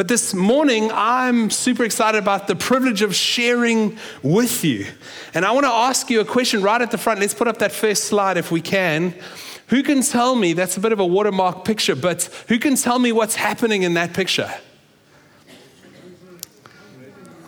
But this morning, I'm super excited about the privilege of sharing with you. And I want to ask you a question right at the front. Let's put up that first slide if we can. Who can tell me, that's a bit of a watermark picture, but who can tell me what's happening in that picture?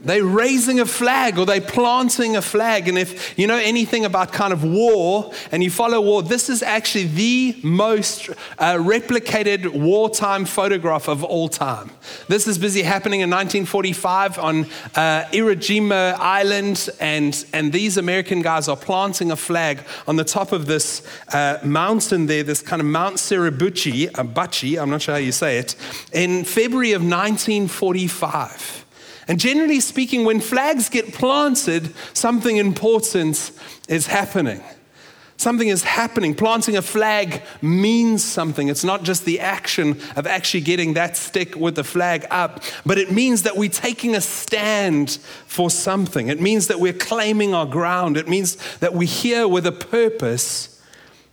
They're raising a flag or they're planting a flag. And if you know anything about kind of war and you follow war, this is actually the most uh, replicated wartime photograph of all time. This is busy happening in 1945 on uh, Iwo Jima Island, and, and these American guys are planting a flag on the top of this uh, mountain there, this kind of Mount Suribachi, uh, Bachi, I'm not sure how you say it, in February of 1945. And generally speaking, when flags get planted, something important is happening. Something is happening. Planting a flag means something. It's not just the action of actually getting that stick with the flag up, but it means that we're taking a stand for something. It means that we're claiming our ground. It means that we're here with a purpose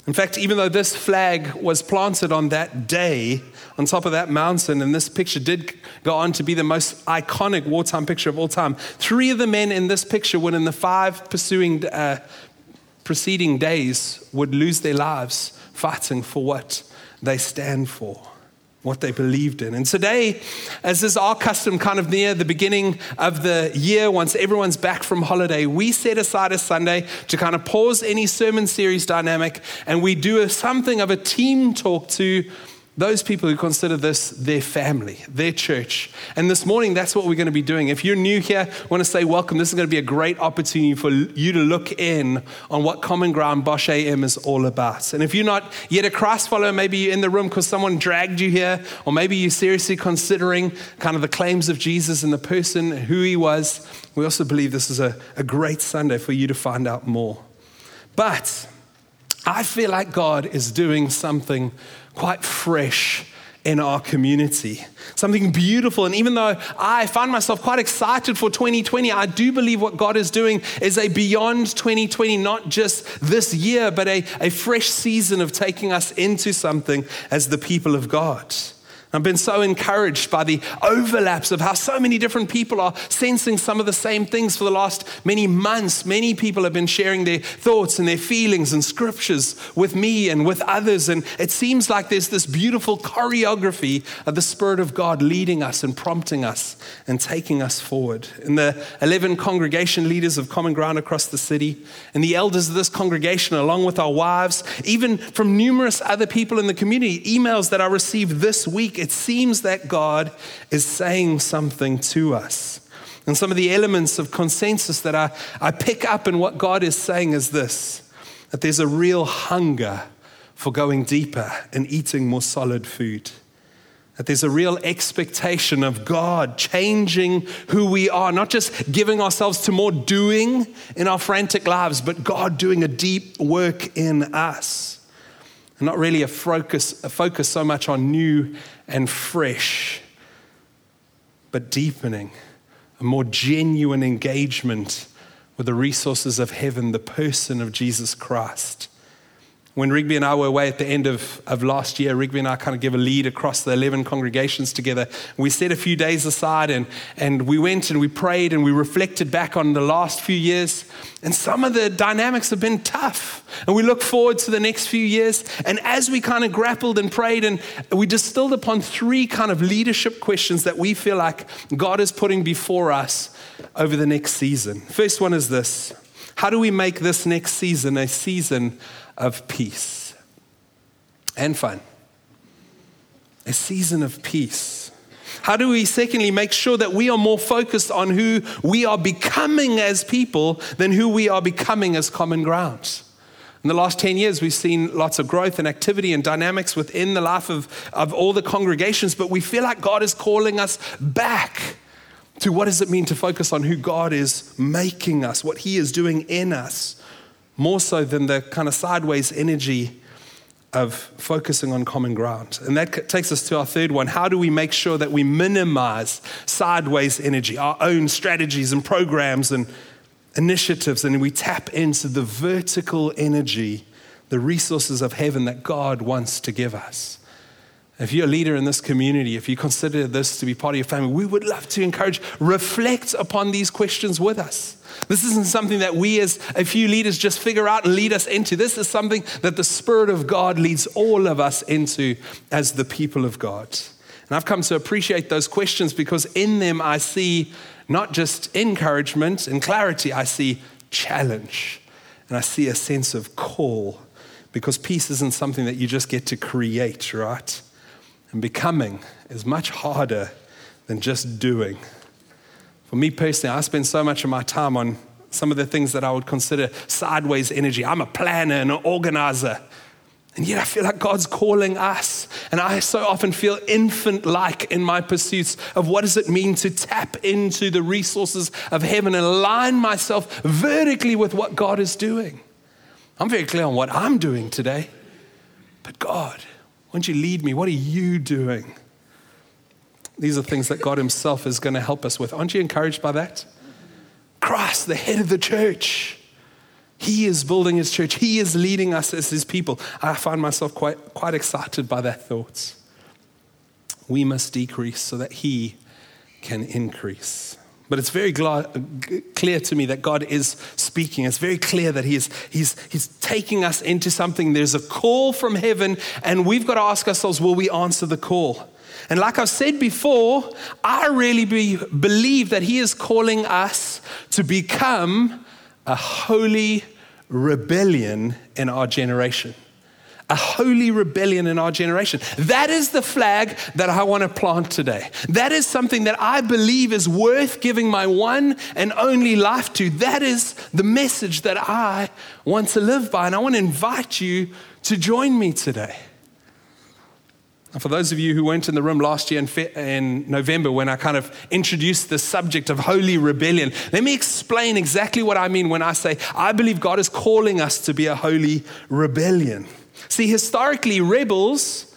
in fact, even though this flag was planted on that day on top of that mountain, and this picture did go on to be the most iconic wartime picture of all time, three of the men in this picture would, in the five pursuing, uh, preceding days, would lose their lives fighting for what they stand for what they believed in. And today, as is our custom, kind of near the beginning of the year, once everyone's back from holiday, we set aside a Sunday to kind of pause any sermon series dynamic and we do a, something of a team talk to those people who consider this their family, their church. And this morning, that's what we're going to be doing. If you're new here, I want to say welcome. This is going to be a great opportunity for you to look in on what Common Ground Bosch AM is all about. And if you're not yet a Christ follower, maybe you're in the room because someone dragged you here, or maybe you're seriously considering kind of the claims of Jesus and the person, who he was. We also believe this is a, a great Sunday for you to find out more. But I feel like God is doing something quite fresh in our community. Something beautiful. And even though I find myself quite excited for 2020, I do believe what God is doing is a beyond 2020, not just this year, but a, a fresh season of taking us into something as the people of God. I've been so encouraged by the overlaps of how so many different people are sensing some of the same things for the last many months. Many people have been sharing their thoughts and their feelings and scriptures with me and with others. And it seems like there's this beautiful choreography of the Spirit of God leading us and prompting us and taking us forward. And the 11 congregation leaders of Common Ground across the city and the elders of this congregation, along with our wives, even from numerous other people in the community, emails that I received this week it seems that God is saying something to us. And some of the elements of consensus that I, I pick up in what God is saying is this that there's a real hunger for going deeper and eating more solid food. That there's a real expectation of God changing who we are, not just giving ourselves to more doing in our frantic lives, but God doing a deep work in us. And not really a focus, a focus so much on new and fresh, but deepening, a more genuine engagement with the resources of heaven, the person of Jesus Christ. When Rigby and I were away at the end of, of last year, Rigby and I kind of gave a lead across the 11 congregations together. We set a few days aside and, and we went and we prayed and we reflected back on the last few years. And some of the dynamics have been tough. And we look forward to the next few years. And as we kind of grappled and prayed, and we distilled upon three kind of leadership questions that we feel like God is putting before us over the next season. First one is this How do we make this next season a season of peace and fun. A season of peace. How do we, secondly, make sure that we are more focused on who we are becoming as people than who we are becoming as common ground? In the last 10 years, we've seen lots of growth and activity and dynamics within the life of, of all the congregations, but we feel like God is calling us back to what does it mean to focus on who God is making us, what He is doing in us more so than the kind of sideways energy of focusing on common ground. And that takes us to our third one. How do we make sure that we minimize sideways energy, our own strategies and programs and initiatives, and we tap into the vertical energy, the resources of heaven that God wants to give us? If you're a leader in this community, if you consider this to be part of your family, we would love to encourage, reflect upon these questions with us. This isn't something that we, as a few leaders, just figure out and lead us into. This is something that the Spirit of God leads all of us into as the people of God. And I've come to appreciate those questions because in them I see not just encouragement and clarity, I see challenge and I see a sense of call because peace isn't something that you just get to create, right? And becoming is much harder than just doing. For me personally, I spend so much of my time on some of the things that I would consider sideways energy. I'm a planner and an organizer. And yet I feel like God's calling us. And I so often feel infant like in my pursuits of what does it mean to tap into the resources of heaven and align myself vertically with what God is doing. I'm very clear on what I'm doing today. But God, won't you lead me? What are you doing? These are things that God Himself is going to help us with. Aren't you encouraged by that? Christ, the head of the church. He is building his church. He is leading us as his people. I find myself quite, quite excited by that thought. We must decrease so that he can increase. But it's very clear to me that God is speaking. It's very clear that he is, he's, he's taking us into something. There's a call from heaven, and we've got to ask ourselves will we answer the call? And like I've said before, I really be, believe that He is calling us to become a holy rebellion in our generation. A holy rebellion in our generation. That is the flag that I want to plant today. That is something that I believe is worth giving my one and only life to. That is the message that I want to live by. And I want to invite you to join me today. For those of you who weren't in the room last year in, fe- in, November when I kind of introduced the subject of holy rebellion, let me explain exactly what I mean when I say I believe God is calling us to be a holy rebellion. See, historically, rebels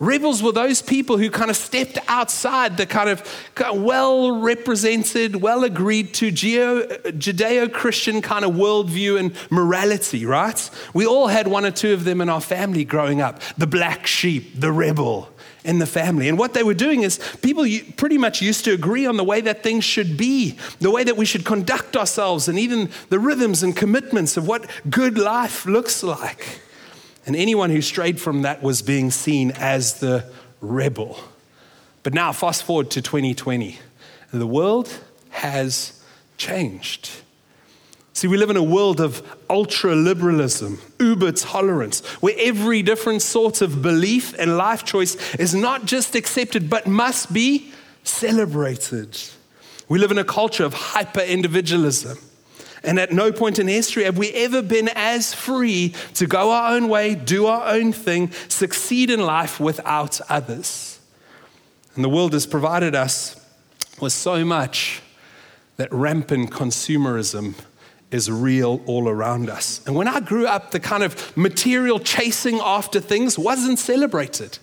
Rebels were those people who kind of stepped outside the kind of well represented, well agreed to Judeo Christian kind of worldview and morality, right? We all had one or two of them in our family growing up the black sheep, the rebel in the family. And what they were doing is people pretty much used to agree on the way that things should be, the way that we should conduct ourselves, and even the rhythms and commitments of what good life looks like. And anyone who strayed from that was being seen as the rebel. But now, fast forward to 2020, the world has changed. See, we live in a world of ultra liberalism, uber tolerance, where every different sort of belief and life choice is not just accepted, but must be celebrated. We live in a culture of hyper individualism and at no point in history have we ever been as free to go our own way, do our own thing, succeed in life without others. And the world has provided us with so much that rampant consumerism is real all around us. And when I grew up, the kind of material chasing after things wasn't celebrated.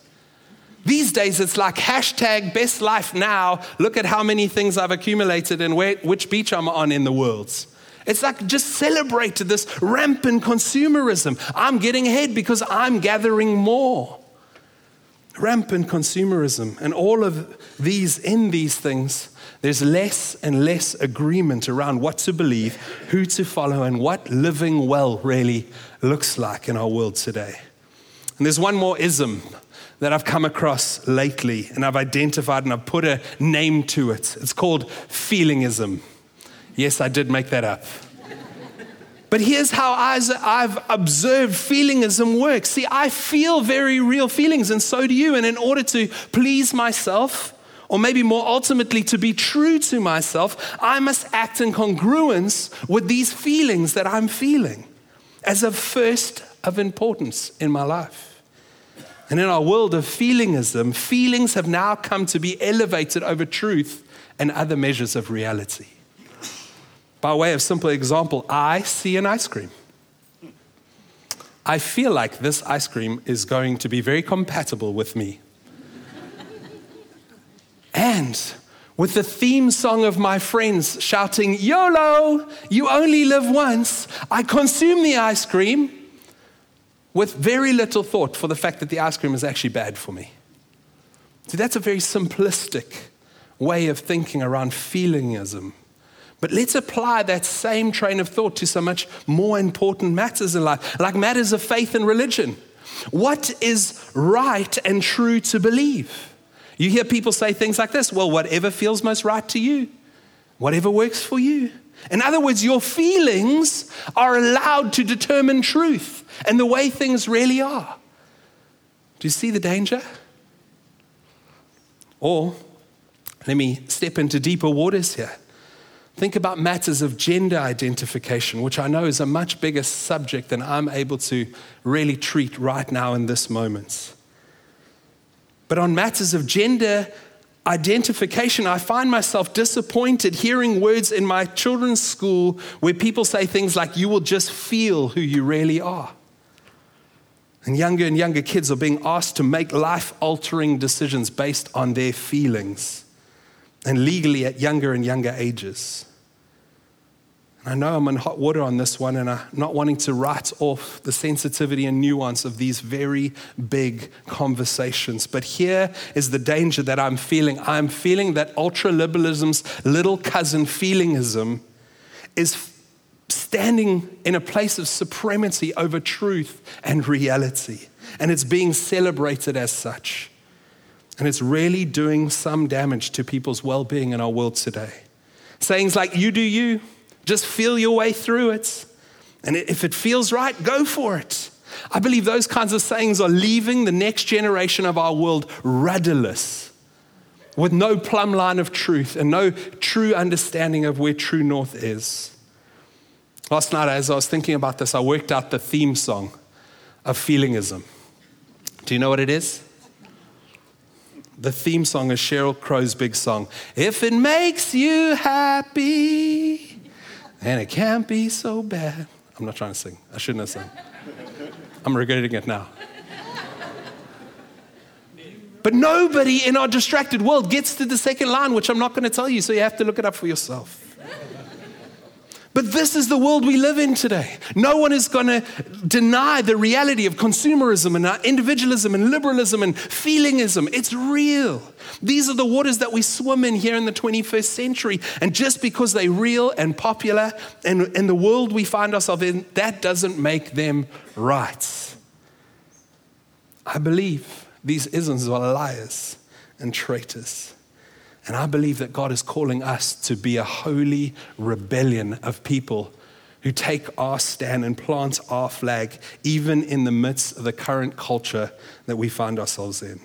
These days, it's like hashtag best life now. Look at how many things I've accumulated and where, which beach I'm on in the world. It's like just celebrate this rampant consumerism. I'm getting ahead because I'm gathering more. Rampant consumerism. And all of these, in these things, there's less and less agreement around what to believe, who to follow, and what living well really looks like in our world today. And there's one more ism that I've come across lately, and I've identified and I've put a name to it. It's called feelingism. Yes, I did make that up. But here's how I've observed feelingism works. See, I feel very real feelings, and so do you. And in order to please myself, or maybe more ultimately to be true to myself, I must act in congruence with these feelings that I'm feeling as a first of importance in my life. And in our world of feelingism, feelings have now come to be elevated over truth and other measures of reality. By way of simple example, I see an ice cream. I feel like this ice cream is going to be very compatible with me. and with the theme song of my friends shouting, YOLO, you only live once, I consume the ice cream with very little thought for the fact that the ice cream is actually bad for me. See, that's a very simplistic way of thinking around feelingism. But let's apply that same train of thought to so much more important matters in life, like matters of faith and religion. What is right and true to believe? You hear people say things like this well, whatever feels most right to you, whatever works for you. In other words, your feelings are allowed to determine truth and the way things really are. Do you see the danger? Or, let me step into deeper waters here. Think about matters of gender identification, which I know is a much bigger subject than I'm able to really treat right now in this moment. But on matters of gender identification, I find myself disappointed hearing words in my children's school where people say things like, You will just feel who you really are. And younger and younger kids are being asked to make life altering decisions based on their feelings and legally at younger and younger ages. And I know I'm in hot water on this one, and I'm not wanting to write off the sensitivity and nuance of these very big conversations. But here is the danger that I'm feeling. I'm feeling that ultra liberalism's little cousin feelingism is standing in a place of supremacy over truth and reality. And it's being celebrated as such. And it's really doing some damage to people's well being in our world today. Sayings like, you do you, just feel your way through it. And if it feels right, go for it. I believe those kinds of sayings are leaving the next generation of our world rudderless, with no plumb line of truth and no true understanding of where true north is. Last night, as I was thinking about this, I worked out the theme song of feelingism. Do you know what it is? The theme song is Sheryl Crow's big song. If it makes you happy, and it can't be so bad. I'm not trying to sing. I shouldn't have sung. I'm regretting it now. But nobody in our distracted world gets to the second line, which I'm not going to tell you, so you have to look it up for yourself. But this is the world we live in today. No one is going to deny the reality of consumerism and uh, individualism and liberalism and feelingism. It's real. These are the waters that we swim in here in the 21st century. And just because they're real and popular and in the world we find ourselves in, that doesn't make them right. I believe these isms are liars and traitors. And I believe that God is calling us to be a holy rebellion of people who take our stand and plant our flag, even in the midst of the current culture that we find ourselves in.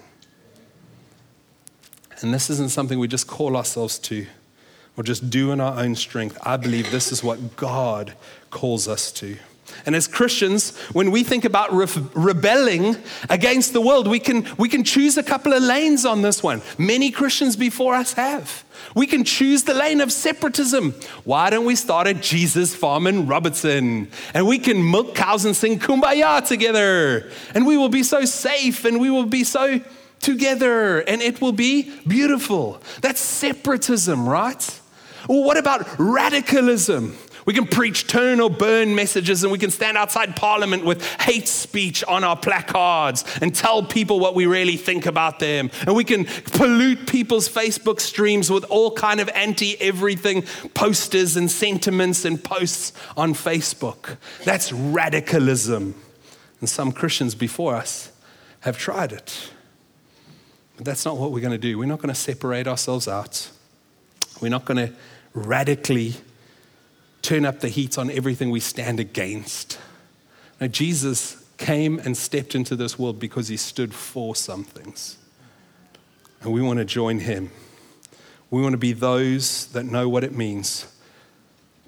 And this isn't something we just call ourselves to or just do in our own strength. I believe this is what God calls us to. And as Christians, when we think about re- rebelling against the world, we can, we can choose a couple of lanes on this one. Many Christians before us have. We can choose the lane of separatism. Why don't we start a Jesus farm in Robertson? And we can milk cows and sing kumbaya together. And we will be so safe and we will be so together and it will be beautiful. That's separatism, right? Well, what about radicalism? We can preach turn or burn messages and we can stand outside parliament with hate speech on our placards and tell people what we really think about them. And we can pollute people's Facebook streams with all kind of anti everything posters and sentiments and posts on Facebook. That's radicalism. And some Christians before us have tried it. But that's not what we're going to do. We're not going to separate ourselves out. We're not going to radically turn up the heat on everything we stand against. Now, Jesus came and stepped into this world because he stood for some things. And we want to join him. We want to be those that know what it means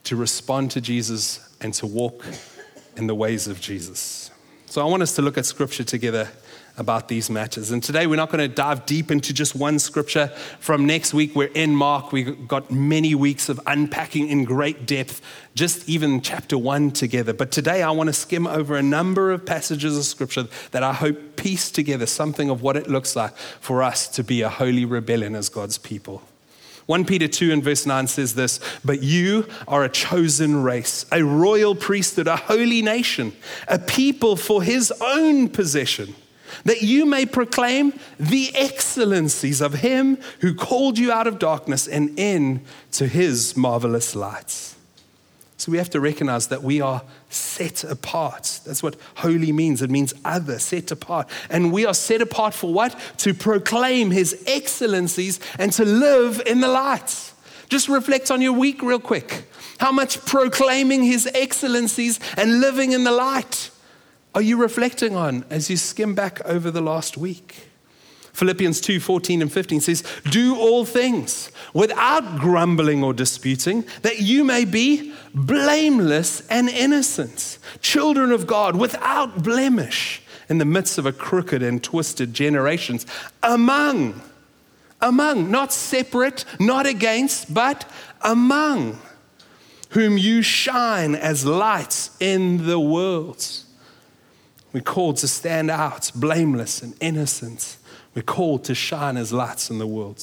to respond to Jesus and to walk in the ways of Jesus. So I want us to look at scripture together about these matters. And today we're not going to dive deep into just one scripture. From next week, we're in Mark. We've got many weeks of unpacking in great depth, just even chapter one together. But today I want to skim over a number of passages of scripture that I hope piece together something of what it looks like for us to be a holy rebellion as God's people. 1 Peter 2 and verse 9 says this But you are a chosen race, a royal priesthood, a holy nation, a people for his own possession that you may proclaim the excellencies of him who called you out of darkness and into his marvelous lights. So we have to recognize that we are set apart. That's what holy means. It means other, set apart. And we are set apart for what? To proclaim his excellencies and to live in the light. Just reflect on your week real quick. How much proclaiming his excellencies and living in the light are you reflecting on as you skim back over the last week? Philippians 2 14 and 15 says, Do all things without grumbling or disputing, that you may be blameless and innocent, children of God without blemish in the midst of a crooked and twisted generations, among, among, not separate, not against, but among whom you shine as lights in the world. We're called to stand out, blameless and innocent we're called to shine as lights in the world.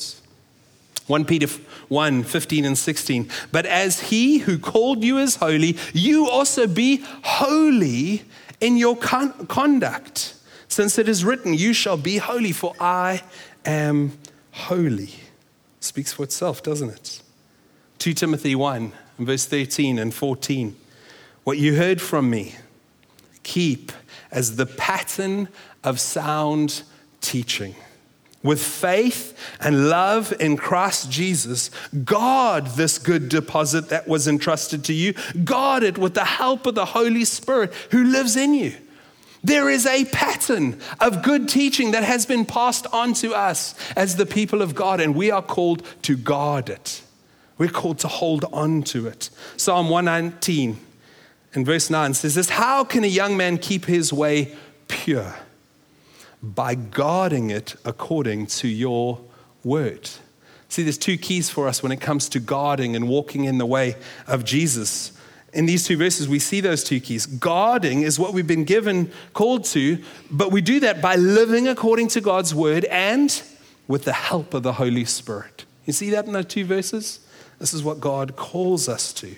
1 Peter 1 15 and 16. But as he who called you is holy, you also be holy in your con- conduct. Since it is written, You shall be holy, for I am holy. Speaks for itself, doesn't it? 2 Timothy 1 verse 13 and 14. What you heard from me, keep as the pattern of sound teaching. With faith and love in Christ Jesus, guard this good deposit that was entrusted to you. Guard it with the help of the Holy Spirit who lives in you. There is a pattern of good teaching that has been passed on to us as the people of God, and we are called to guard it. We're called to hold on to it. Psalm 119 and verse 9 says this How can a young man keep his way pure? by guarding it according to your word. See, there's two keys for us when it comes to guarding and walking in the way of Jesus. In these two verses, we see those two keys. Guarding is what we've been given, called to, but we do that by living according to God's word and with the help of the Holy Spirit. You see that in those two verses? This is what God calls us to.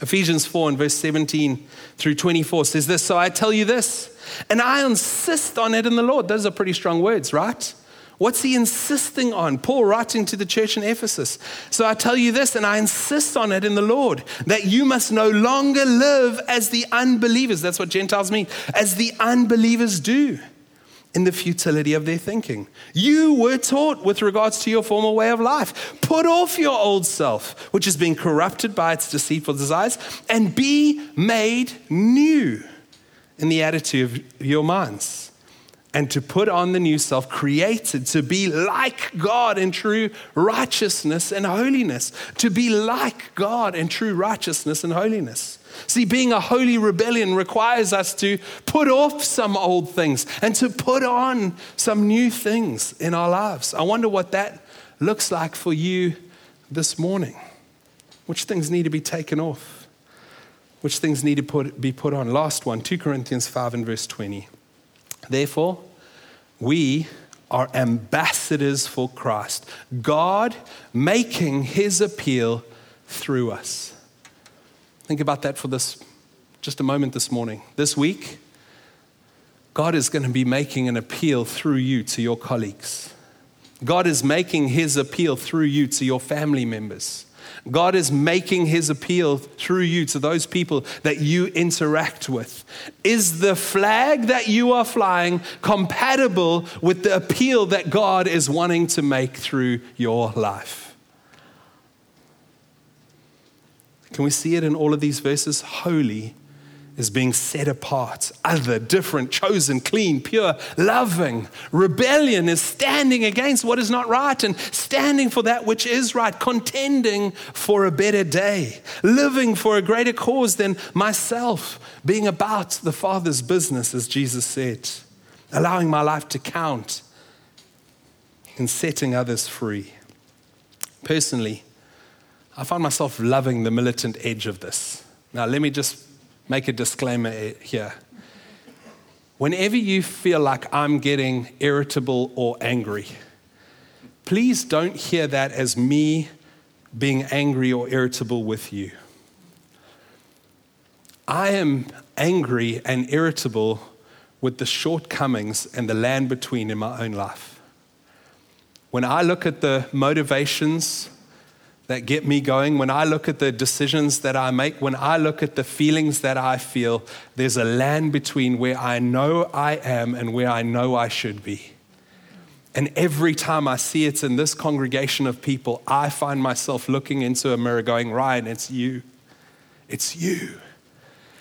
Ephesians 4 and verse 17 through 24 says this So I tell you this, and I insist on it in the Lord. Those are pretty strong words, right? What's he insisting on? Paul writing to the church in Ephesus. So I tell you this, and I insist on it in the Lord, that you must no longer live as the unbelievers. That's what Gentiles mean, as the unbelievers do in the futility of their thinking. You were taught with regards to your former way of life. Put off your old self, which has been corrupted by its deceitful desires, and be made new in the attitude of your minds. And to put on the new self, created to be like God in true righteousness and holiness. To be like God in true righteousness and holiness. See, being a holy rebellion requires us to put off some old things and to put on some new things in our lives. I wonder what that looks like for you this morning. Which things need to be taken off? Which things need to put, be put on? Last one, 2 Corinthians 5 and verse 20. Therefore, we are ambassadors for Christ, God making his appeal through us. Think about that for this just a moment this morning. This week, God is going to be making an appeal through you to your colleagues. God is making his appeal through you to your family members. God is making his appeal through you to those people that you interact with. Is the flag that you are flying compatible with the appeal that God is wanting to make through your life? Can we see it in all of these verses? Holy is being set apart, other, different, chosen, clean, pure, loving. Rebellion is standing against what is not right and standing for that which is right, contending for a better day, living for a greater cause than myself, being about the Father's business, as Jesus said, allowing my life to count and setting others free. Personally, I find myself loving the militant edge of this. Now, let me just make a disclaimer eh, here. Whenever you feel like I'm getting irritable or angry, please don't hear that as me being angry or irritable with you. I am angry and irritable with the shortcomings and the land between in my own life. When I look at the motivations that get me going, when I look at the decisions that I make, when I look at the feelings that I feel, there's a land between where I know I am and where I know I should be. And every time I see it in this congregation of people, I find myself looking into a mirror going, Ryan, it's you. It's you.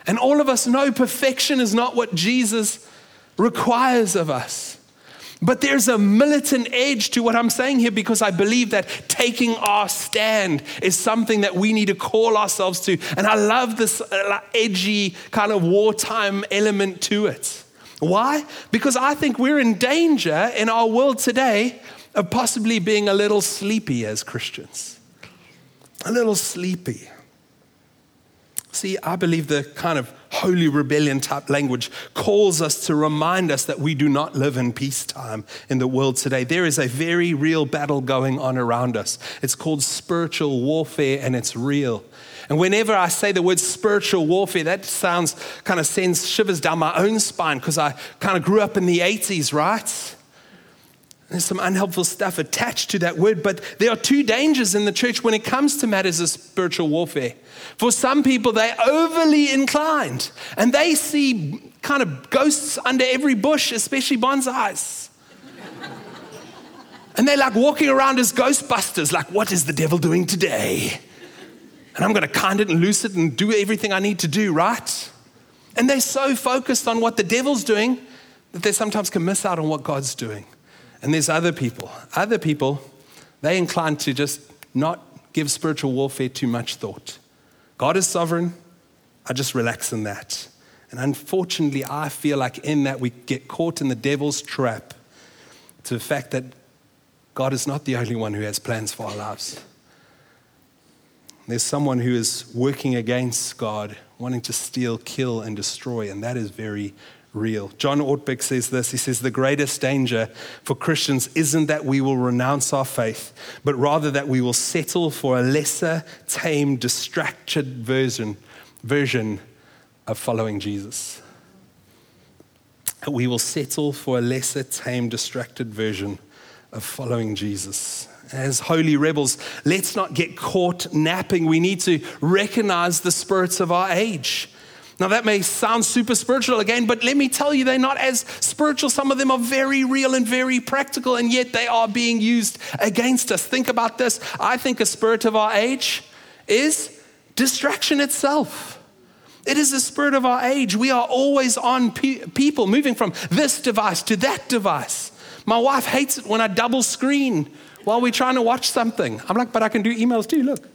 And all of us know perfection is not what Jesus requires of us. But there's a militant edge to what I'm saying here because I believe that taking our stand is something that we need to call ourselves to. And I love this uh, edgy kind of wartime element to it. Why? Because I think we're in danger in our world today of possibly being a little sleepy as Christians. A little sleepy. See, I believe the kind of holy rebellion type language calls us to remind us that we do not live in peacetime in the world today. There is a very real battle going on around us. It's called spiritual warfare and it's real. And whenever I say the word spiritual warfare, that sounds kind of sends shivers down my own spine because I kind of grew up in the 80s, right? There's some unhelpful stuff attached to that word, but there are two dangers in the church when it comes to matters of spiritual warfare. For some people, they're overly inclined and they see kind of ghosts under every bush, especially bonsais. and they're like walking around as ghostbusters, like, what is the devil doing today? And I'm going to kind it and loose it and do everything I need to do, right? And they're so focused on what the devil's doing that they sometimes can miss out on what God's doing. And there's other people. Other people, they incline to just not give spiritual warfare too much thought. God is sovereign. I just relax in that. And unfortunately, I feel like in that we get caught in the devil's trap to the fact that God is not the only one who has plans for our lives. There's someone who is working against God, wanting to steal, kill, and destroy, and that is very real. John Ortberg says this he says, The greatest danger for Christians isn't that we will renounce our faith, but rather that we will settle for a lesser, tame, distracted version, version of following Jesus. We will settle for a lesser, tame, distracted version of following Jesus. As holy rebels, let's not get caught napping. We need to recognize the spirits of our age. Now, that may sound super spiritual again, but let me tell you, they're not as spiritual. Some of them are very real and very practical, and yet they are being used against us. Think about this. I think a spirit of our age is distraction itself. It is the spirit of our age. We are always on pe- people, moving from this device to that device. My wife hates it when I double screen while we're trying to watch something. I'm like, but I can do emails too, look.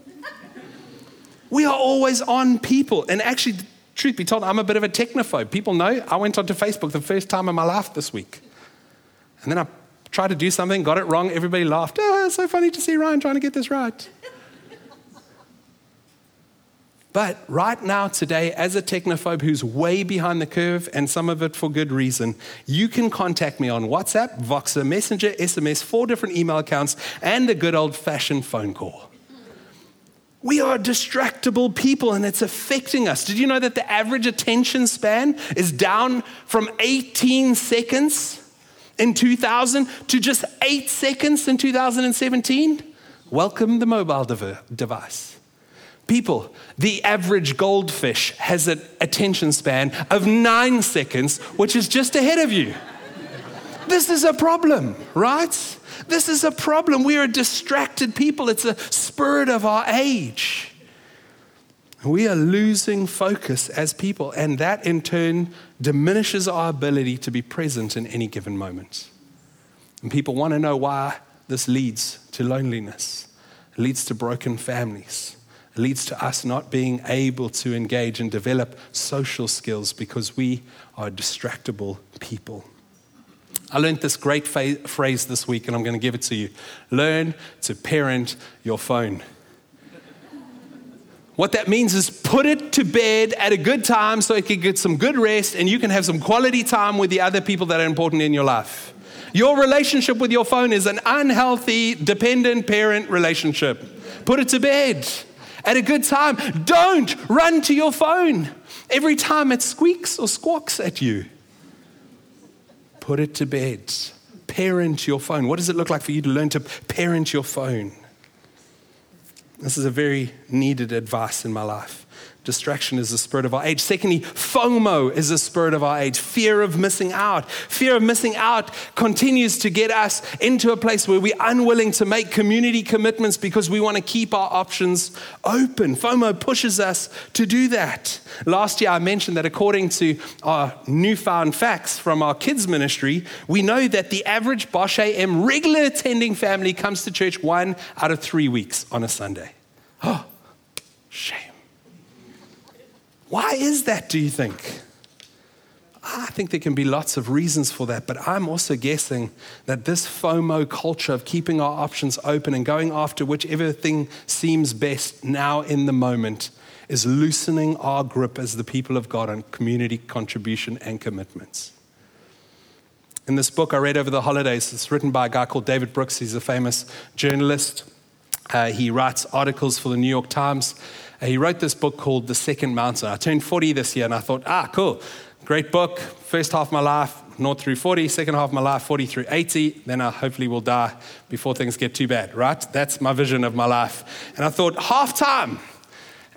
We are always on people. And actually, Truth be told, I'm a bit of a technophobe. People know I went onto Facebook the first time in my life this week. And then I tried to do something, got it wrong, everybody laughed. Oh, it's so funny to see Ryan trying to get this right. But right now, today, as a technophobe who's way behind the curve, and some of it for good reason, you can contact me on WhatsApp, Voxer, Messenger, SMS, four different email accounts, and a good old fashioned phone call. We are distractible people and it's affecting us. Did you know that the average attention span is down from 18 seconds in 2000 to just eight seconds in 2017? Welcome the mobile device. People, the average goldfish has an attention span of nine seconds, which is just ahead of you. This is a problem, right? This is a problem. We are distracted people. It's a spirit of our age. We are losing focus as people, and that in turn diminishes our ability to be present in any given moment. And people want to know why this leads to loneliness, it leads to broken families, it leads to us not being able to engage and develop social skills because we are distractible people. I learned this great fa- phrase this week, and I'm going to give it to you. Learn to parent your phone. What that means is put it to bed at a good time so it can get some good rest and you can have some quality time with the other people that are important in your life. Your relationship with your phone is an unhealthy, dependent parent relationship. Put it to bed at a good time. Don't run to your phone every time it squeaks or squawks at you. Put it to bed. Parent your phone. What does it look like for you to learn to parent your phone? This is a very needed advice in my life. Distraction is the spirit of our age. Secondly, FOMO is the spirit of our age. Fear of missing out. Fear of missing out continues to get us into a place where we're unwilling to make community commitments because we want to keep our options open. FOMO pushes us to do that. Last year, I mentioned that according to our newfound facts from our kids' ministry, we know that the average Bosch AM regular attending family comes to church one out of three weeks on a Sunday. Oh, shame. Why is that, do you think? I think there can be lots of reasons for that, but I'm also guessing that this FOMO culture of keeping our options open and going after whichever thing seems best now in the moment is loosening our grip as the people of God on community contribution and commitments. In this book I read over the holidays, it's written by a guy called David Brooks. He's a famous journalist. Uh, he writes articles for the New York Times. Uh, he wrote this book called The Second Mountain. I turned 40 this year and I thought, ah, cool, great book. First half of my life, naught through 40, second half of my life, 40 through 80. Then I hopefully will die before things get too bad, right? That's my vision of my life. And I thought, half time.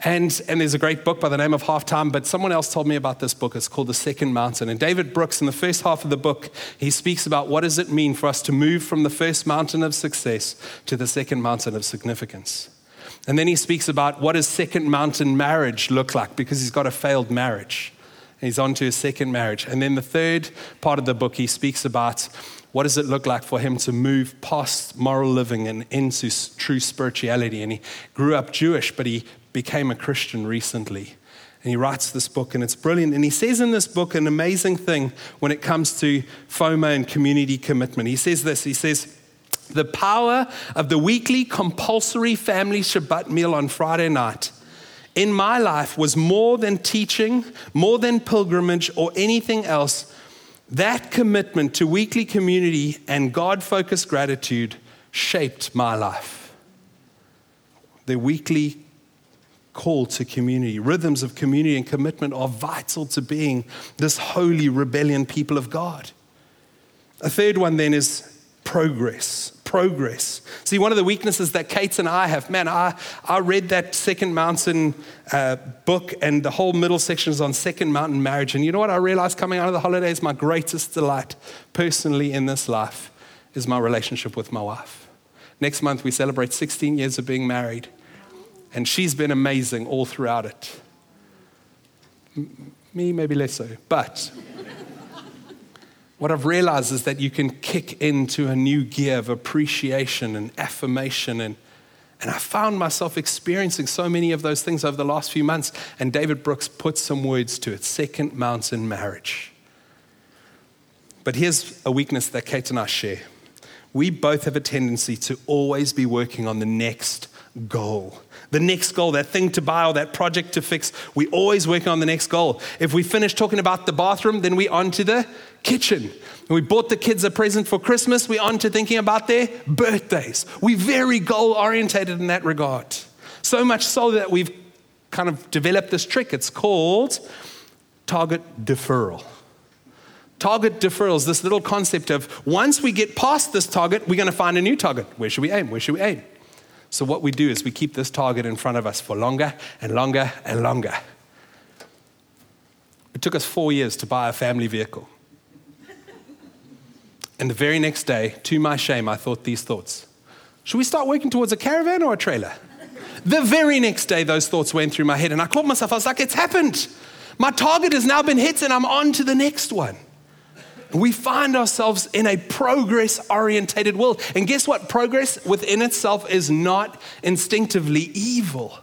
And, and there's a great book by the name of Halftime, but someone else told me about this book. It's called The Second Mountain. And David Brooks, in the first half of the book, he speaks about what does it mean for us to move from the first mountain of success to the second mountain of significance. And then he speaks about what does second mountain marriage look like because he's got a failed marriage. And he's on to his second marriage. And then the third part of the book, he speaks about what does it look like for him to move past moral living and into true spirituality. And he grew up Jewish, but he became a Christian recently. And he writes this book, and it's brilliant. And he says in this book an amazing thing when it comes to FOMO and community commitment. He says this He says, the power of the weekly compulsory family Shabbat meal on Friday night in my life was more than teaching, more than pilgrimage, or anything else. That commitment to weekly community and God focused gratitude shaped my life. The weekly call to community, rhythms of community and commitment are vital to being this holy rebellion people of God. A third one then is progress. Progress. See, one of the weaknesses that Kate and I have, man, I, I read that Second Mountain uh, book, and the whole middle section is on Second Mountain marriage. And you know what I realized coming out of the holidays? My greatest delight personally in this life is my relationship with my wife. Next month, we celebrate 16 years of being married, and she's been amazing all throughout it. Me, maybe less so, but what I've realized is that you can kick into a new gear of appreciation and affirmation. And, and I found myself experiencing so many of those things over the last few months. And David Brooks put some words to it second mountain marriage. But here's a weakness that Kate and I share we both have a tendency to always be working on the next goal. The next goal, that thing to buy or that project to fix, we always working on the next goal. If we finish talking about the bathroom, then we on to the kitchen. We bought the kids a present for Christmas, we on to thinking about their birthdays. We're very goal orientated in that regard. So much so that we've kind of developed this trick. It's called target deferral. Target deferral is this little concept of once we get past this target, we're going to find a new target. Where should we aim? Where should we aim? So, what we do is we keep this target in front of us for longer and longer and longer. It took us four years to buy a family vehicle. And the very next day, to my shame, I thought these thoughts Should we start working towards a caravan or a trailer? The very next day, those thoughts went through my head, and I caught myself. I was like, It's happened. My target has now been hit, and I'm on to the next one we find ourselves in a progress orientated world. And guess what? Progress within itself is not instinctively evil.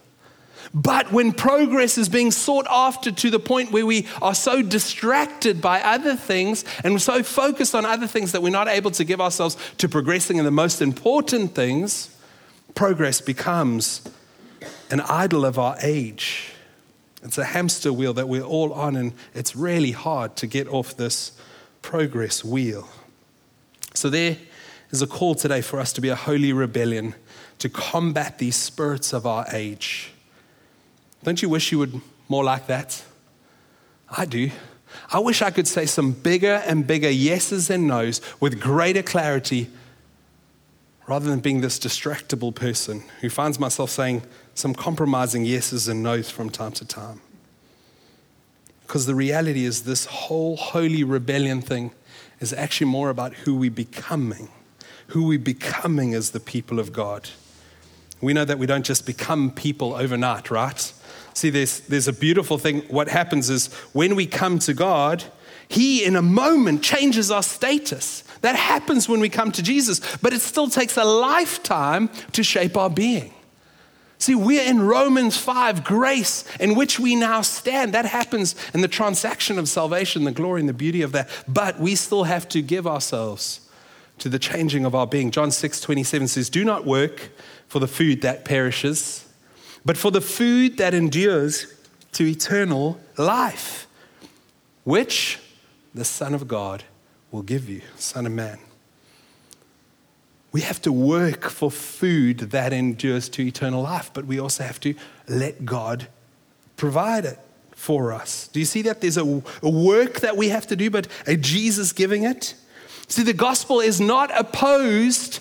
But when progress is being sought after to the point where we are so distracted by other things and we're so focused on other things that we're not able to give ourselves to progressing in the most important things, progress becomes an idol of our age. It's a hamster wheel that we're all on, and it's really hard to get off this progress wheel. So, there is a call today for us to be a holy rebellion to combat these spirits of our age. Don't you wish you would more like that? I do. I wish I could say some bigger and bigger yeses and nos with greater clarity rather than being this distractible person who finds myself saying some compromising yeses and nos from time to time. Because the reality is, this whole holy rebellion thing is actually more about who we're becoming, who we're becoming as the people of God. We know that we don't just become people overnight, right? See, there's, there's a beautiful thing. What happens is when we come to God, He in a moment changes our status. That happens when we come to Jesus, but it still takes a lifetime to shape our being. See, we're in Romans 5, grace in which we now stand. That happens in the transaction of salvation, the glory and the beauty of that. But we still have to give ourselves to the changing of our being. John 6, 27 says, Do not work for the food that perishes, but for the food that endures to eternal life, which the Son of God will give you, Son of Man. We have to work for food that endures to eternal life, but we also have to let God provide it for us. Do you see that? There's a, a work that we have to do, but a Jesus giving it. See, the gospel is not opposed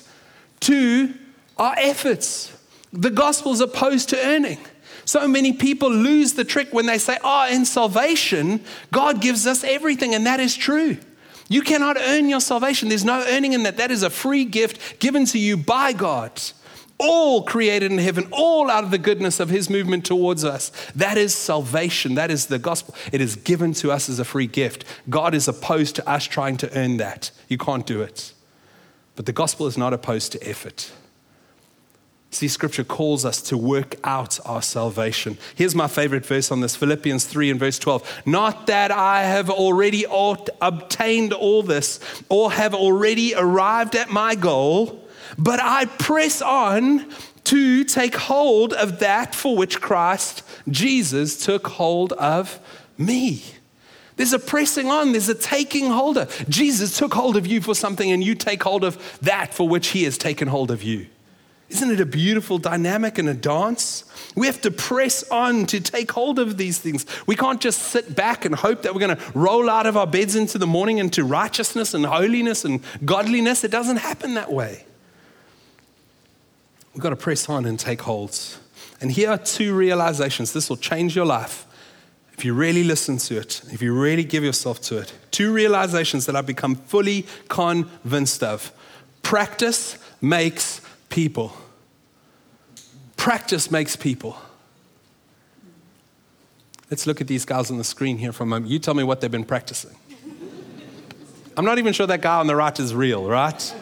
to our efforts. The gospel is opposed to earning. So many people lose the trick when they say, Oh, in salvation, God gives us everything, and that is true. You cannot earn your salvation. There's no earning in that. That is a free gift given to you by God. All created in heaven, all out of the goodness of His movement towards us. That is salvation. That is the gospel. It is given to us as a free gift. God is opposed to us trying to earn that. You can't do it. But the gospel is not opposed to effort. See, scripture calls us to work out our salvation. Here's my favorite verse on this Philippians 3 and verse 12. Not that I have already obtained all this or have already arrived at my goal, but I press on to take hold of that for which Christ Jesus took hold of me. There's a pressing on, there's a taking hold of. Jesus took hold of you for something, and you take hold of that for which he has taken hold of you. Isn't it a beautiful dynamic and a dance? We have to press on to take hold of these things. We can't just sit back and hope that we're going to roll out of our beds into the morning into righteousness and holiness and godliness. It doesn't happen that way. We've got to press on and take holds. And here are two realizations. This will change your life if you really listen to it, if you really give yourself to it. Two realizations that I've become fully convinced of. Practice makes people. Practice makes people. Let's look at these guys on the screen here for a moment. You tell me what they've been practicing. I'm not even sure that guy on the right is real, right?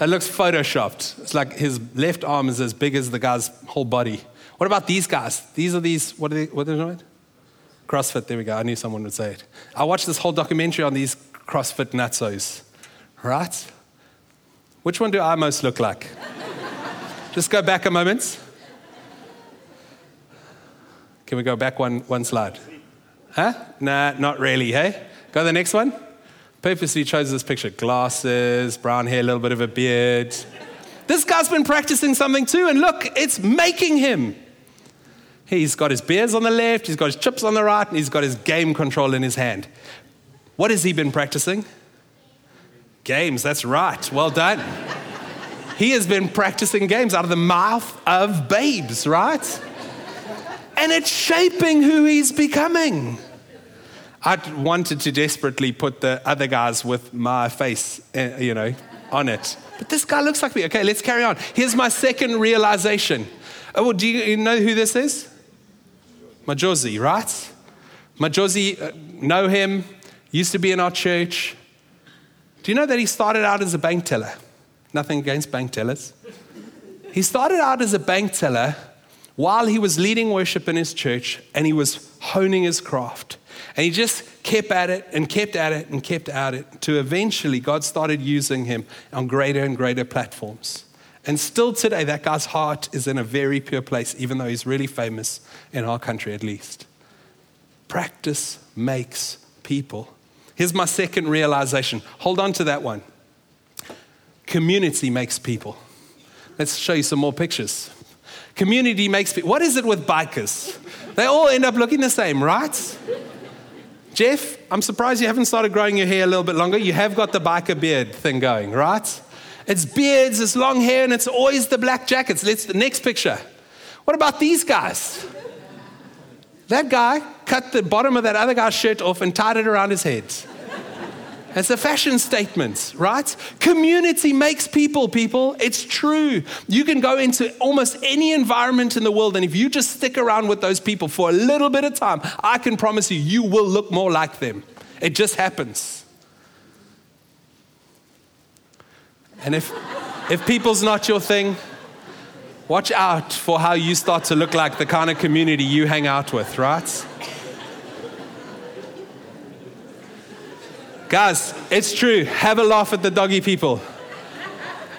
That looks photoshopped. It's like his left arm is as big as the guy's whole body. What about these guys? These are these, what are they, what are they doing? CrossFit, there we go. I knew someone would say it. I watched this whole documentary on these CrossFit nutsos, right? Which one do I most look like? Just go back a moment. Can we go back one, one slide? Huh? Nah, not really, hey? Go to the next one. Purposely chose this picture glasses, brown hair, a little bit of a beard. This guy's been practicing something too, and look, it's making him. He's got his beers on the left, he's got his chips on the right, and he's got his game control in his hand. What has he been practicing? Games, that's right. Well done. He has been practicing games out of the mouth of babes, right? And it's shaping who he's becoming. I wanted to desperately put the other guys with my face, eh, you know, on it. But this guy looks like me. Okay, let's carry on. Here's my second realization. Oh, well, do you know who this is? Majosi, right? Majosi, uh, know him, used to be in our church. Do you know that he started out as a bank teller? Nothing against bank tellers. He started out as a bank teller while he was leading worship in his church and he was honing his craft. And he just kept at it and kept at it and kept at it to eventually God started using him on greater and greater platforms. And still today, that guy's heart is in a very pure place, even though he's really famous in our country at least. Practice makes people. Here's my second realization. Hold on to that one. Community makes people. Let's show you some more pictures. Community makes people. What is it with bikers? They all end up looking the same, right? Jeff, I'm surprised you haven't started growing your hair a little bit longer. You have got the biker beard thing going, right? It's beards, it's long hair, and it's always the black jackets. Let's the next picture. What about these guys? That guy cut the bottom of that other guy's shirt off and tied it around his head. It's a fashion statement, right? Community makes people, people. It's true. You can go into almost any environment in the world, and if you just stick around with those people for a little bit of time, I can promise you, you will look more like them. It just happens. And if, if people's not your thing, watch out for how you start to look like the kind of community you hang out with, right? Guys, it's true. Have a laugh at the doggy people.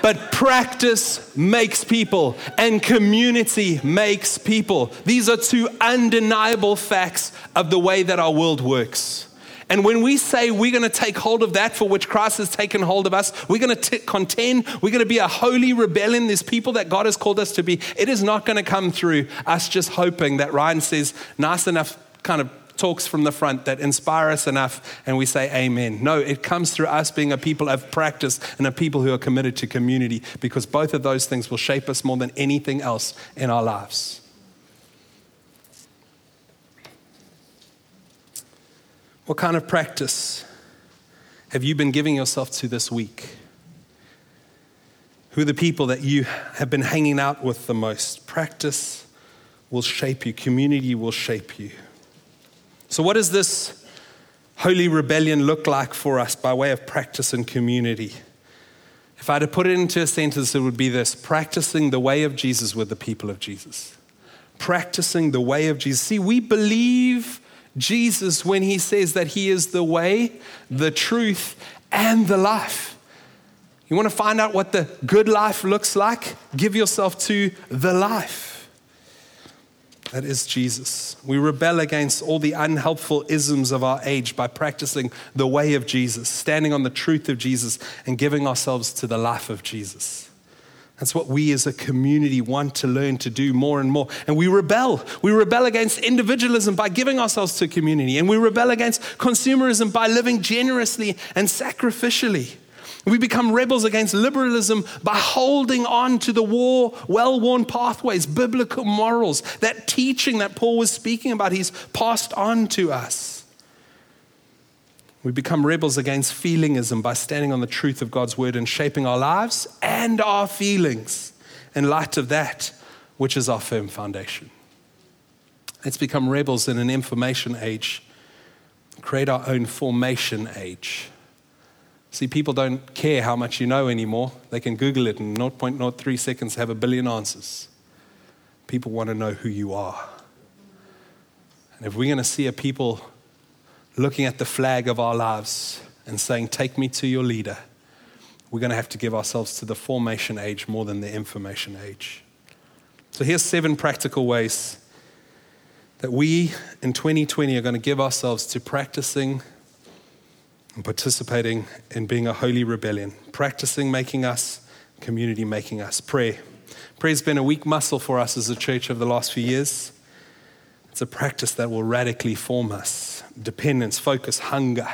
But practice makes people, and community makes people. These are two undeniable facts of the way that our world works. And when we say we're going to take hold of that for which Christ has taken hold of us, we're going to contend, we're going to be a holy rebellion, These people that God has called us to be, it is not going to come through us just hoping that Ryan says nice enough kind of talks from the front that inspire us enough and we say amen. No, it comes through us being a people of practice and a people who are committed to community because both of those things will shape us more than anything else in our lives. What kind of practice have you been giving yourself to this week? Who are the people that you have been hanging out with the most? Practice will shape you, community will shape you. So, what does this holy rebellion look like for us by way of practice and community? If I had to put it into a sentence, it would be this practicing the way of Jesus with the people of Jesus. Practicing the way of Jesus. See, we believe Jesus when he says that he is the way, the truth, and the life. You want to find out what the good life looks like? Give yourself to the life. That is Jesus. We rebel against all the unhelpful isms of our age by practicing the way of Jesus, standing on the truth of Jesus, and giving ourselves to the life of Jesus. That's what we as a community want to learn to do more and more. And we rebel. We rebel against individualism by giving ourselves to community. And we rebel against consumerism by living generously and sacrificially. We become rebels against liberalism by holding on to the war, well worn pathways, biblical morals, that teaching that Paul was speaking about, he's passed on to us. We become rebels against feelingism by standing on the truth of God's word and shaping our lives and our feelings in light of that which is our firm foundation. Let's become rebels in an information age, create our own formation age. See, people don't care how much you know anymore. They can Google it in 0.03 seconds, have a billion answers. People want to know who you are. And if we're going to see a people looking at the flag of our lives and saying, Take me to your leader, we're going to have to give ourselves to the formation age more than the information age. So here's seven practical ways that we in 2020 are going to give ourselves to practicing and participating in being a holy rebellion, practicing making us, community making us. Prayer. Prayer's been a weak muscle for us as a church over the last few years. It's a practice that will radically form us. Dependence, focus, hunger.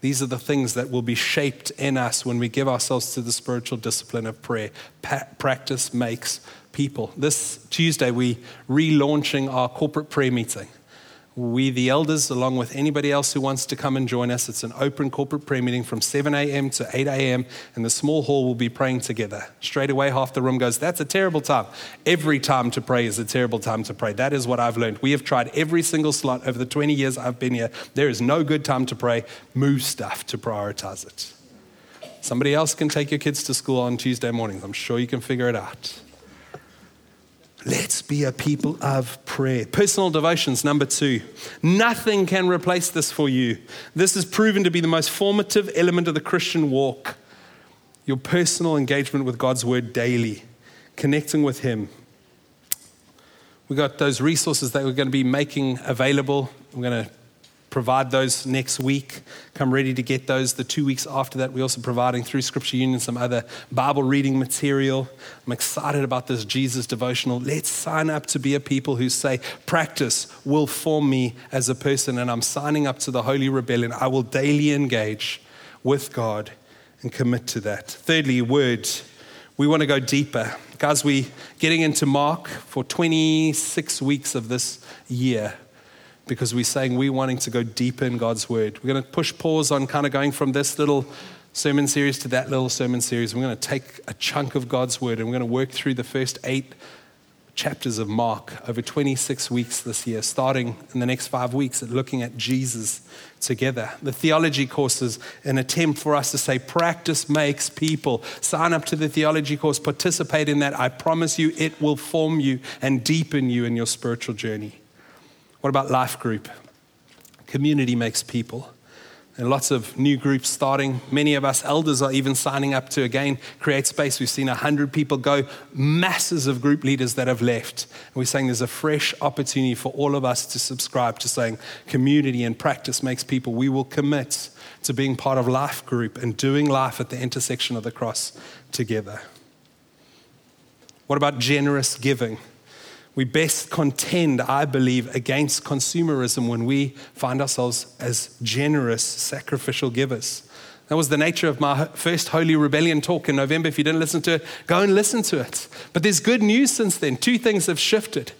These are the things that will be shaped in us when we give ourselves to the spiritual discipline of prayer. Pa- practice makes people. This Tuesday, we're relaunching our corporate prayer meeting. We, the elders, along with anybody else who wants to come and join us, it's an open corporate prayer meeting from 7 a.m. to 8 a.m. And the small hall will be praying together. Straight away, half the room goes, That's a terrible time. Every time to pray is a terrible time to pray. That is what I've learned. We have tried every single slot over the 20 years I've been here. There is no good time to pray. Move stuff to prioritize it. Somebody else can take your kids to school on Tuesday mornings. I'm sure you can figure it out. Let's be a people of prayer. Personal devotions, number two. Nothing can replace this for you. This is proven to be the most formative element of the Christian walk. Your personal engagement with God's word daily, connecting with Him. We got those resources that we're going to be making available. We're going to provide those next week. Come ready to get those. The two weeks after that, we're also providing through Scripture Union some other Bible reading material. I'm excited about this Jesus devotional. Let's sign up to be a people who say, Practice will form me as a person, and I'm signing up to the Holy Rebellion. I will daily engage with God and commit to that. Thirdly, word. We want to go deeper. Guys, we're getting into Mark for 26 weeks of this year because we're saying we're wanting to go deeper in God's word. We're going to push pause on kind of going from this little sermon series to that little sermon series. We're going to take a chunk of God's word and we're going to work through the first eight chapters of Mark over 26 weeks this year, starting in the next five weeks at looking at Jesus together. The theology course is an attempt for us to say, practice makes people. Sign up to the theology course, participate in that. I promise you, it will form you and deepen you in your spiritual journey. What about life group? Community makes people. And lots of new groups starting. Many of us elders are even signing up to again create space. We've seen 100 people go, masses of group leaders that have left. And we're saying there's a fresh opportunity for all of us to subscribe to saying community and practice makes people. We will commit to being part of life group and doing life at the intersection of the cross together. What about generous giving? We best contend, I believe, against consumerism when we find ourselves as generous, sacrificial givers. That was the nature of my first Holy Rebellion talk in November. If you didn't listen to it, go and listen to it. But there's good news since then. Two things have shifted.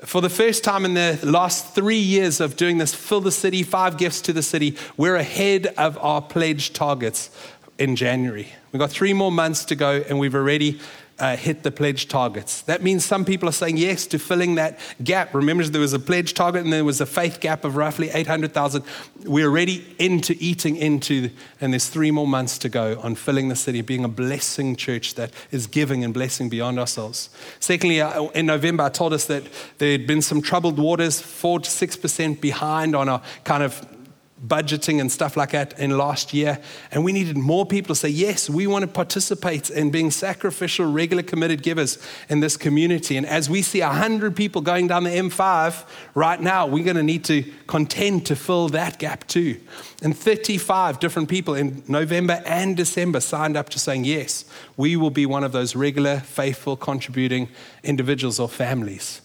For the first time in the last three years of doing this, fill the city, five gifts to the city, we're ahead of our pledge targets in January. We've got three more months to go, and we've already uh, hit the pledge targets. That means some people are saying yes to filling that gap. Remember, there was a pledge target and there was a faith gap of roughly 800,000. We're already into eating into, and there's three more months to go on filling the city, being a blessing church that is giving and blessing beyond ourselves. Secondly, uh, in November, I told us that there had been some troubled waters, 4 to 6% behind on our kind of budgeting and stuff like that in last year. And we needed more people to say, yes, we want to participate in being sacrificial, regular, committed givers in this community. And as we see 100 people going down the M5 right now, we're going to need to contend to fill that gap too. And 35 different people in November and December signed up to saying, yes, we will be one of those regular, faithful, contributing individuals or families.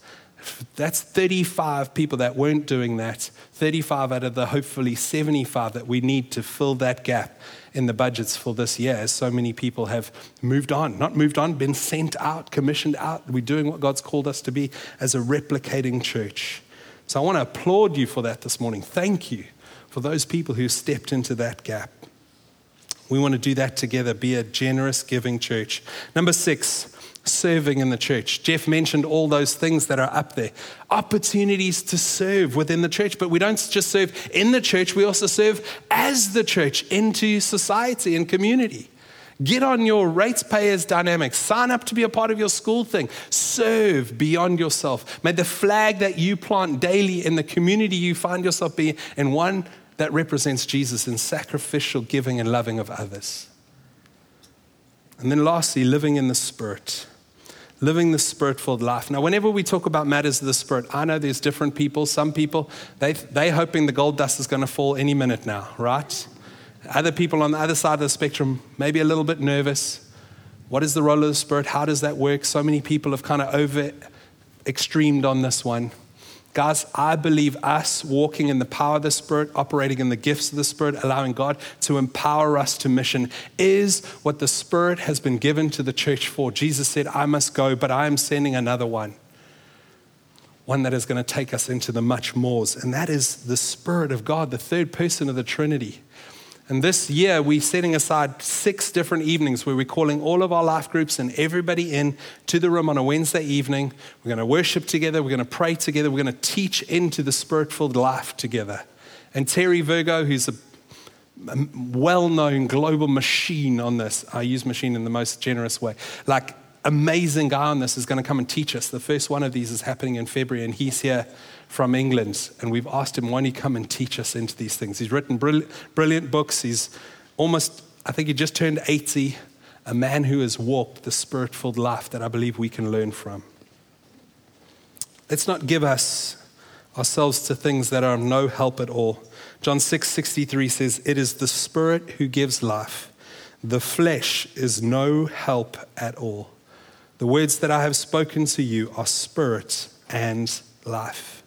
That's 35 people that weren't doing that. 35 out of the hopefully 75 that we need to fill that gap in the budgets for this year, as so many people have moved on. Not moved on, been sent out, commissioned out. We're doing what God's called us to be as a replicating church. So I want to applaud you for that this morning. Thank you for those people who stepped into that gap. We want to do that together, be a generous, giving church. Number six, serving in the church. Jeff mentioned all those things that are up there opportunities to serve within the church, but we don't just serve in the church, we also serve as the church into society and community. Get on your ratepayers dynamics. Sign up to be a part of your school thing. Serve beyond yourself. May the flag that you plant daily in the community you find yourself be in one that represents Jesus in sacrificial giving and loving of others. And then lastly, living in the Spirit living the spirit filled life. Now, whenever we talk about matters of the spirit, I know there's different people. Some people, they, they hoping the gold dust is going to fall any minute now, right? Other people on the other side of the spectrum, maybe a little bit nervous. What is the role of the spirit? How does that work? So many people have kind of over extremed on this one. Guys, I believe us walking in the power of the Spirit, operating in the gifts of the Spirit, allowing God to empower us to mission is what the Spirit has been given to the church for. Jesus said, I must go, but I am sending another one. One that is going to take us into the much mores. And that is the Spirit of God, the third person of the Trinity. And this year, we're setting aside six different evenings where we're calling all of our life groups and everybody in to the room on a Wednesday evening. We're going to worship together. We're going to pray together. We're going to teach into the spirit filled life together. And Terry Virgo, who's a well known global machine on this, I use machine in the most generous way, like amazing guy on this, is going to come and teach us. The first one of these is happening in February, and he's here from England, and we've asked him, why don't you come and teach us into these things? He's written brilliant, brilliant books. He's almost, I think he just turned 80, a man who has walked the spirit filled life that I believe we can learn from. Let's not give us ourselves to things that are no help at all. John 6 63 says, It is the Spirit who gives life. The flesh is no help at all. The words that I have spoken to you are spirit and life.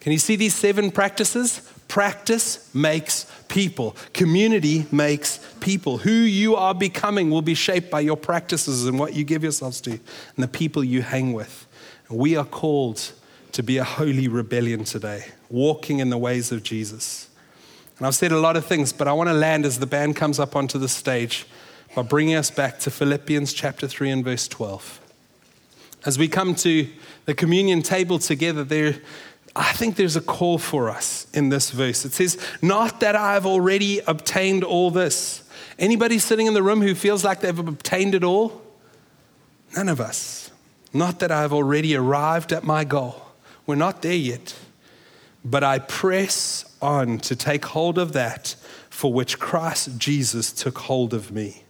Can you see these seven practices? Practice makes people. Community makes people. Who you are becoming will be shaped by your practices and what you give yourselves to and the people you hang with. We are called to be a holy rebellion today, walking in the ways of Jesus. And I've said a lot of things, but I want to land as the band comes up onto the stage by bringing us back to Philippians chapter 3 and verse 12. As we come to the communion table together, there, I think there's a call for us in this verse. It says, Not that I've already obtained all this. Anybody sitting in the room who feels like they've obtained it all? None of us. Not that I've already arrived at my goal. We're not there yet. But I press on to take hold of that for which Christ Jesus took hold of me.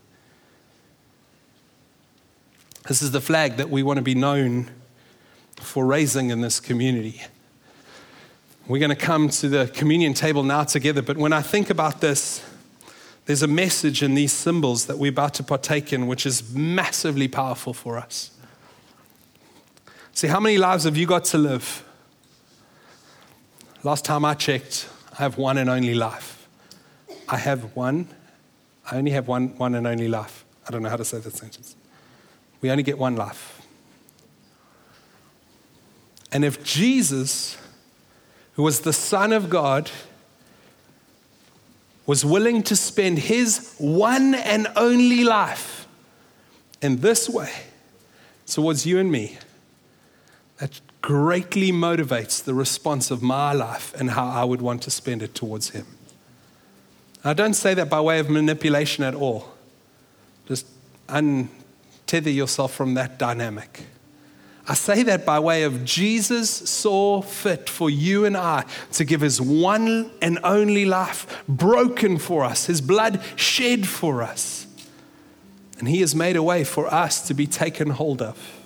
This is the flag that we want to be known for raising in this community. We're going to come to the communion table now together, but when I think about this, there's a message in these symbols that we're about to partake in, which is massively powerful for us. See, how many lives have you got to live? Last time I checked, I have one and only life. I have one, I only have one, one and only life. I don't know how to say that sentence. We only get one life. And if Jesus, who was the Son of God, was willing to spend his one and only life in this way towards you and me, that greatly motivates the response of my life and how I would want to spend it towards him. I don't say that by way of manipulation at all. Just un, tether yourself from that dynamic. I say that by way of Jesus saw fit for you and I to give his one and only life broken for us, his blood shed for us. And he has made a way for us to be taken hold of.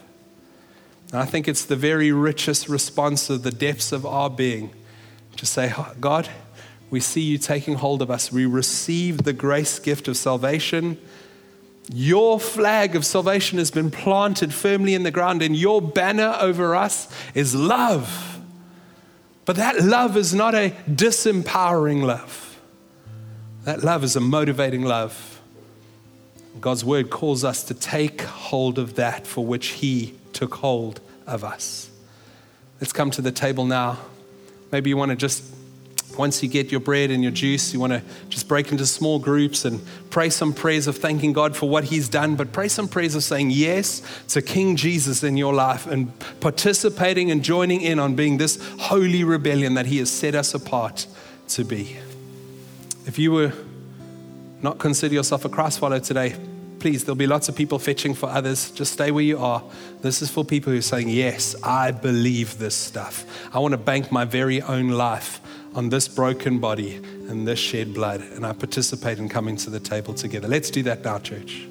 And I think it's the very richest response of the depths of our being to say, God, we see you taking hold of us. We receive the grace gift of salvation your flag of salvation has been planted firmly in the ground, and your banner over us is love. But that love is not a disempowering love, that love is a motivating love. God's word calls us to take hold of that for which He took hold of us. Let's come to the table now. Maybe you want to just once you get your bread and your juice, you want to just break into small groups and pray some prayers of thanking God for what He's done, but pray some prayers of saying yes to King Jesus in your life and participating and joining in on being this holy rebellion that He has set us apart to be. If you were not consider yourself a Christ follower today, please, there'll be lots of people fetching for others. Just stay where you are. This is for people who are saying, Yes, I believe this stuff. I want to bank my very own life on this broken body and this shed blood, and I participate in coming to the table together. Let's do that now, church.